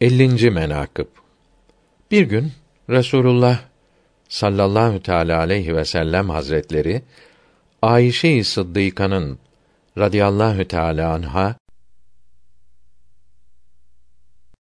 50. menakıb Bir gün Resulullah sallallahu teala aleyhi ve sellem hazretleri Ayşe-i Sıddıka'nın radıyallahu teala anha